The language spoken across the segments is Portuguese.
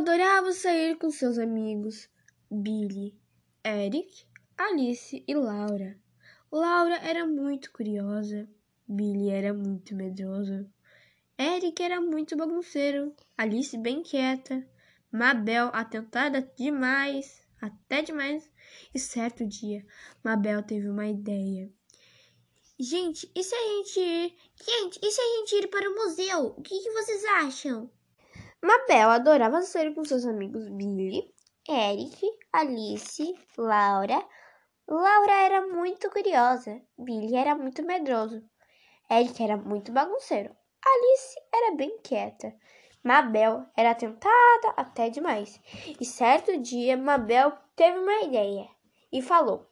adorava sair com seus amigos Billy, Eric, Alice e Laura. Laura era muito curiosa, Billy era muito medroso, Eric era muito bagunceiro, Alice bem quieta, Mabel atentada demais, até demais. E certo dia, Mabel teve uma ideia. Gente, e se a gente ir? Gente, e se a gente ir para o museu? O que, que vocês acham? Mabel adorava sair com seus amigos Billy, Eric, Alice, Laura. Laura era muito curiosa, Billy era muito medroso, Eric era muito bagunceiro, Alice era bem quieta, Mabel era tentada até demais. E certo dia, Mabel teve uma ideia e falou: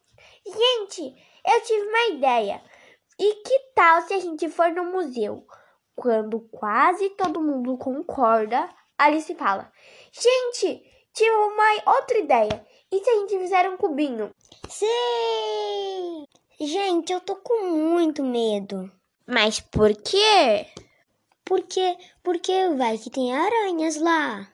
Gente, eu tive uma ideia. E que tal se a gente for no museu? Quando quase todo mundo concorda, Alice fala: Gente, tive uma outra ideia. E se a gente fizer um cubinho? Sim! Gente, eu tô com muito medo. Mas por quê? Porque, porque vai que tem aranhas lá.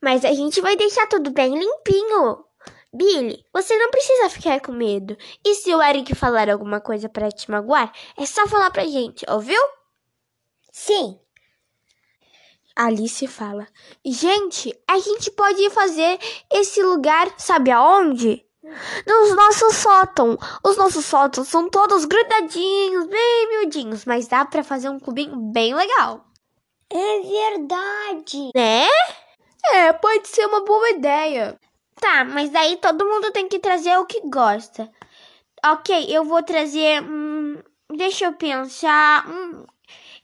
Mas a gente vai deixar tudo bem limpinho. Billy, você não precisa ficar com medo. E se o Eric falar alguma coisa para te magoar, é só falar pra gente, ouviu? Sim. Alice fala: Gente, a gente pode fazer esse lugar, sabe aonde? Nos nossos sótãos. Os nossos sótãos são todos grudadinhos, bem miudinhos, mas dá para fazer um cubinho bem legal. É verdade. Né? É, pode ser uma boa ideia. Tá, mas daí todo mundo tem que trazer o que gosta. Ok, eu vou trazer. Hum, deixa eu pensar. Hum,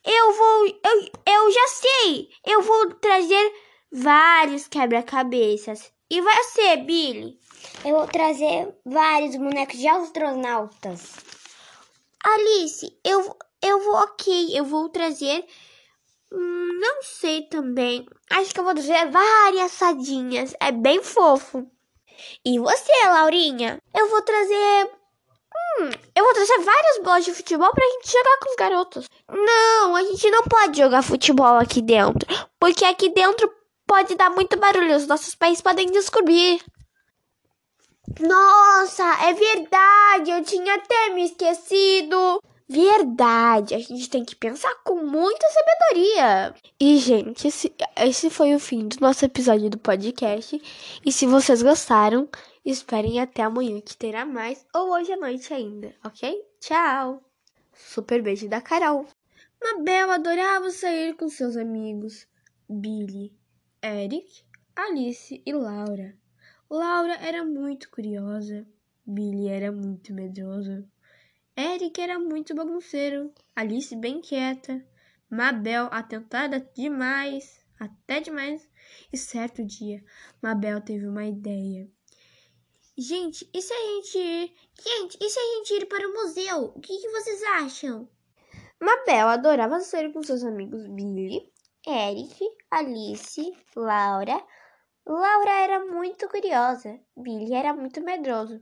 eu vou. Eu, eu já sei! Eu vou trazer vários quebra-cabeças. E você, Billy? Eu vou trazer vários bonecos de astronautas. Alice, eu, eu vou, ok, eu vou trazer. Hum, não sei também. Acho que eu vou trazer várias fadinhas. É bem fofo. E você, Laurinha? Eu vou trazer. Hum, eu vou trazer várias bolas de futebol pra gente jogar com os garotos. Não, a gente não pode jogar futebol aqui dentro. Porque aqui dentro pode dar muito barulho. Os nossos pais podem descobrir. Nossa, é verdade! Eu tinha até me esquecido! Verdade, a gente tem que pensar com muita sabedoria. E, gente, esse, esse foi o fim do nosso episódio do podcast. E se vocês gostaram, esperem até amanhã que terá mais, ou hoje à noite ainda, ok? Tchau! Super beijo da Carol. Mabel adorava sair com seus amigos Billy, Eric, Alice e Laura. Laura era muito curiosa, Billy era muito medroso, Eric era muito bagunceiro, Alice bem quieta, Mabel atentada demais, até demais. E certo dia, Mabel teve uma ideia. Gente, e se a gente ir? Gente, e se a gente ir para o museu? O que, que vocês acham? Mabel adorava sair com seus amigos Billy, Eric, Alice, Laura, Laura era muito curiosa, Billy era muito medroso,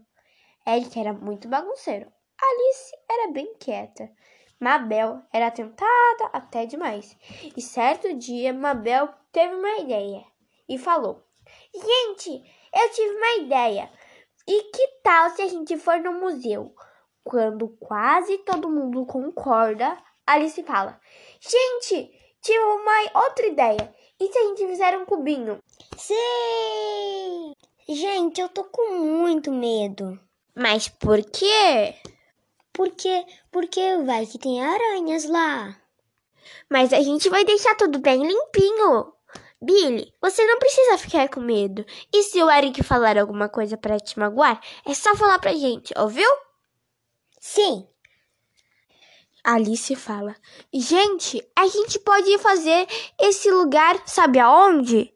Eric era muito bagunceiro, Alice era bem quieta, Mabel era tentada até demais. E certo dia, Mabel teve uma ideia e falou: Gente, eu tive uma ideia. E que tal se a gente for no museu? Quando quase todo mundo concorda, Alice fala: Gente, tive uma outra ideia. E se a gente fizer um cubinho? Sim! Gente, eu tô com muito medo. Mas por quê? Porque, porque vai que tem aranhas lá. Mas a gente vai deixar tudo bem limpinho. Billy, você não precisa ficar com medo. E se o Eric falar alguma coisa para te magoar, é só falar pra gente, ouviu? Sim. Alice fala: Gente, a gente pode fazer esse lugar, sabe aonde?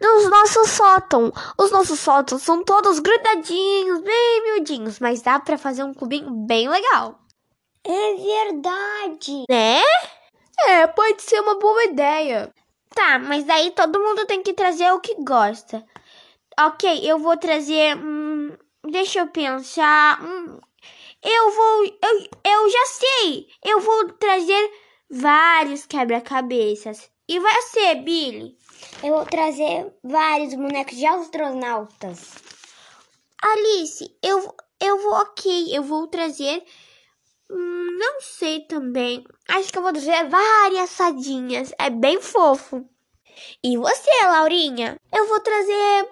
Nos nossos sótãos. Os nossos sótãos são todos grudadinhos, bem miudinhos, mas dá para fazer um cubinho bem legal. É verdade. Né? É, pode ser uma boa ideia. Tá, mas daí todo mundo tem que trazer o que gosta. Ok, eu vou trazer. Hum, deixa eu pensar. Hum, eu vou. Eu, eu já sei! Eu vou trazer vários quebra-cabeças. E você, Billy? Eu vou trazer vários bonecos de astronautas. Alice, eu, eu vou ok, eu vou trazer. Hum, não sei também. Acho que eu vou trazer várias sadinhas. É bem fofo. E você, Laurinha? Eu vou trazer.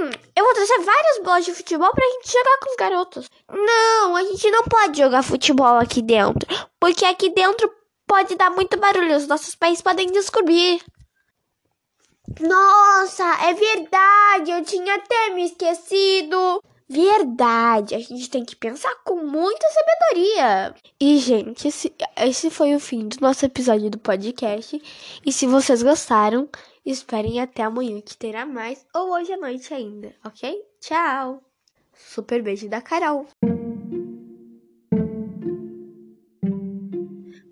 Hum, eu vou trazer várias bolas de futebol pra gente jogar com os garotos. Não, a gente não pode jogar futebol aqui dentro. Porque aqui dentro pode dar muito barulho. Os nossos pais podem descobrir. Nossa, é verdade! Eu tinha até me esquecido. Verdade, a gente tem que pensar com muita sabedoria. E, gente, esse, esse foi o fim do nosso episódio do podcast. E se vocês gostaram, esperem até amanhã que terá mais, ou hoje à noite ainda, ok? Tchau! Super beijo da Carol.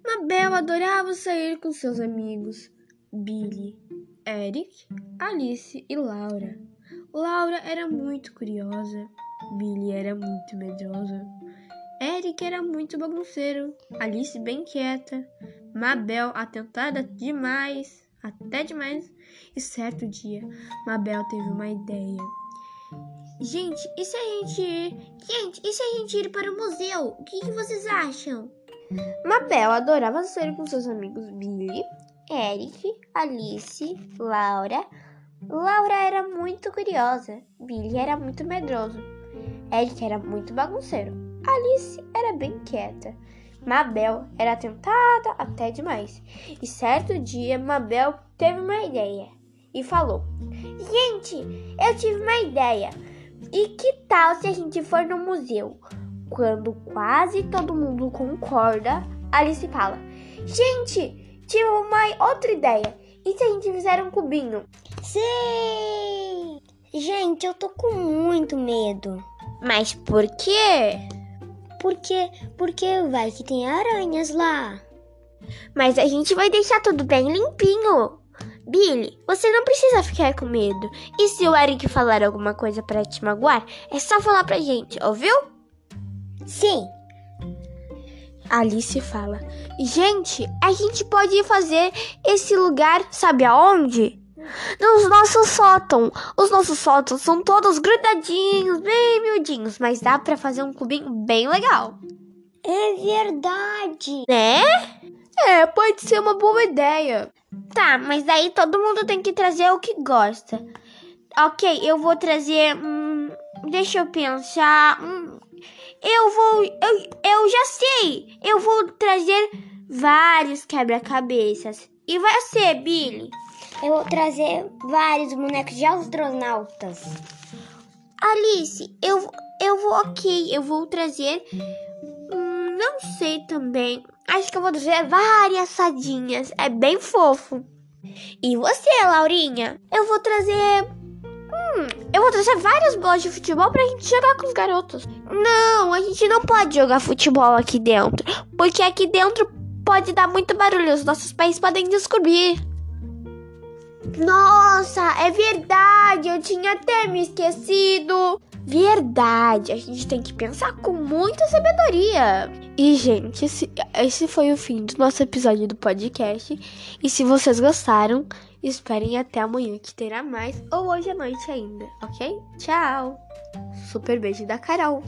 Mabel adorava sair com seus amigos. Billy Eric, Alice e Laura. Laura era muito curiosa, Billy era muito medrosa, Eric era muito bagunceiro, Alice bem quieta, Mabel atentada demais, até demais, e certo dia Mabel teve uma ideia. Gente, e se a gente ir? Gente, e se a gente ir para o museu? O que, que vocês acham? Mabel adorava sair com seus amigos Billy, Eric, Alice, Laura. Laura era muito curiosa, Billy era muito medroso, Eric era muito bagunceiro, Alice era bem quieta, Mabel era tentada até demais. E certo dia, Mabel teve uma ideia e falou: Gente, eu tive uma ideia. E que tal se a gente for no museu? Quando quase todo mundo concorda, Alice fala: Gente, Tive uma outra ideia. E se a gente fizer um cubinho? Sim! Gente, eu tô com muito medo. Mas por quê? Porque, porque vai que tem aranhas lá. Mas a gente vai deixar tudo bem limpinho. Billy, você não precisa ficar com medo. E se o Eric falar alguma coisa para te magoar, é só falar pra gente, ouviu? Sim. Alice fala: Gente, a gente pode fazer esse lugar, sabe aonde? Nos nossos sótãos. Os nossos sótãos são todos grudadinhos, bem miudinhos, mas dá para fazer um cubinho bem legal. É verdade. Né? É, pode ser uma boa ideia. Tá, mas daí todo mundo tem que trazer o que gosta. Ok, eu vou trazer. Hum, deixa eu pensar. Hum, eu vou. Eu, eu já sei! Eu vou trazer vários quebra-cabeças. E você, Billy? Eu vou trazer vários bonecos de astronautas. Alice, eu, eu vou ok. Eu vou trazer. Hum, não sei também. Acho que eu vou trazer várias sadinhas. É bem fofo. E você, Laurinha? Eu vou trazer eu vou trazer várias bolas de futebol pra gente jogar com os garotos. Não, a gente não pode jogar futebol aqui dentro. Porque aqui dentro pode dar muito barulho. Os nossos pais podem descobrir. Nossa, é verdade. Eu tinha até me esquecido. Verdade, a gente tem que pensar com muita sabedoria. E, gente, esse, esse foi o fim do nosso episódio do podcast. E se vocês gostaram, esperem até amanhã que terá mais, ou hoje à noite ainda, ok? Tchau! Super beijo da Carol!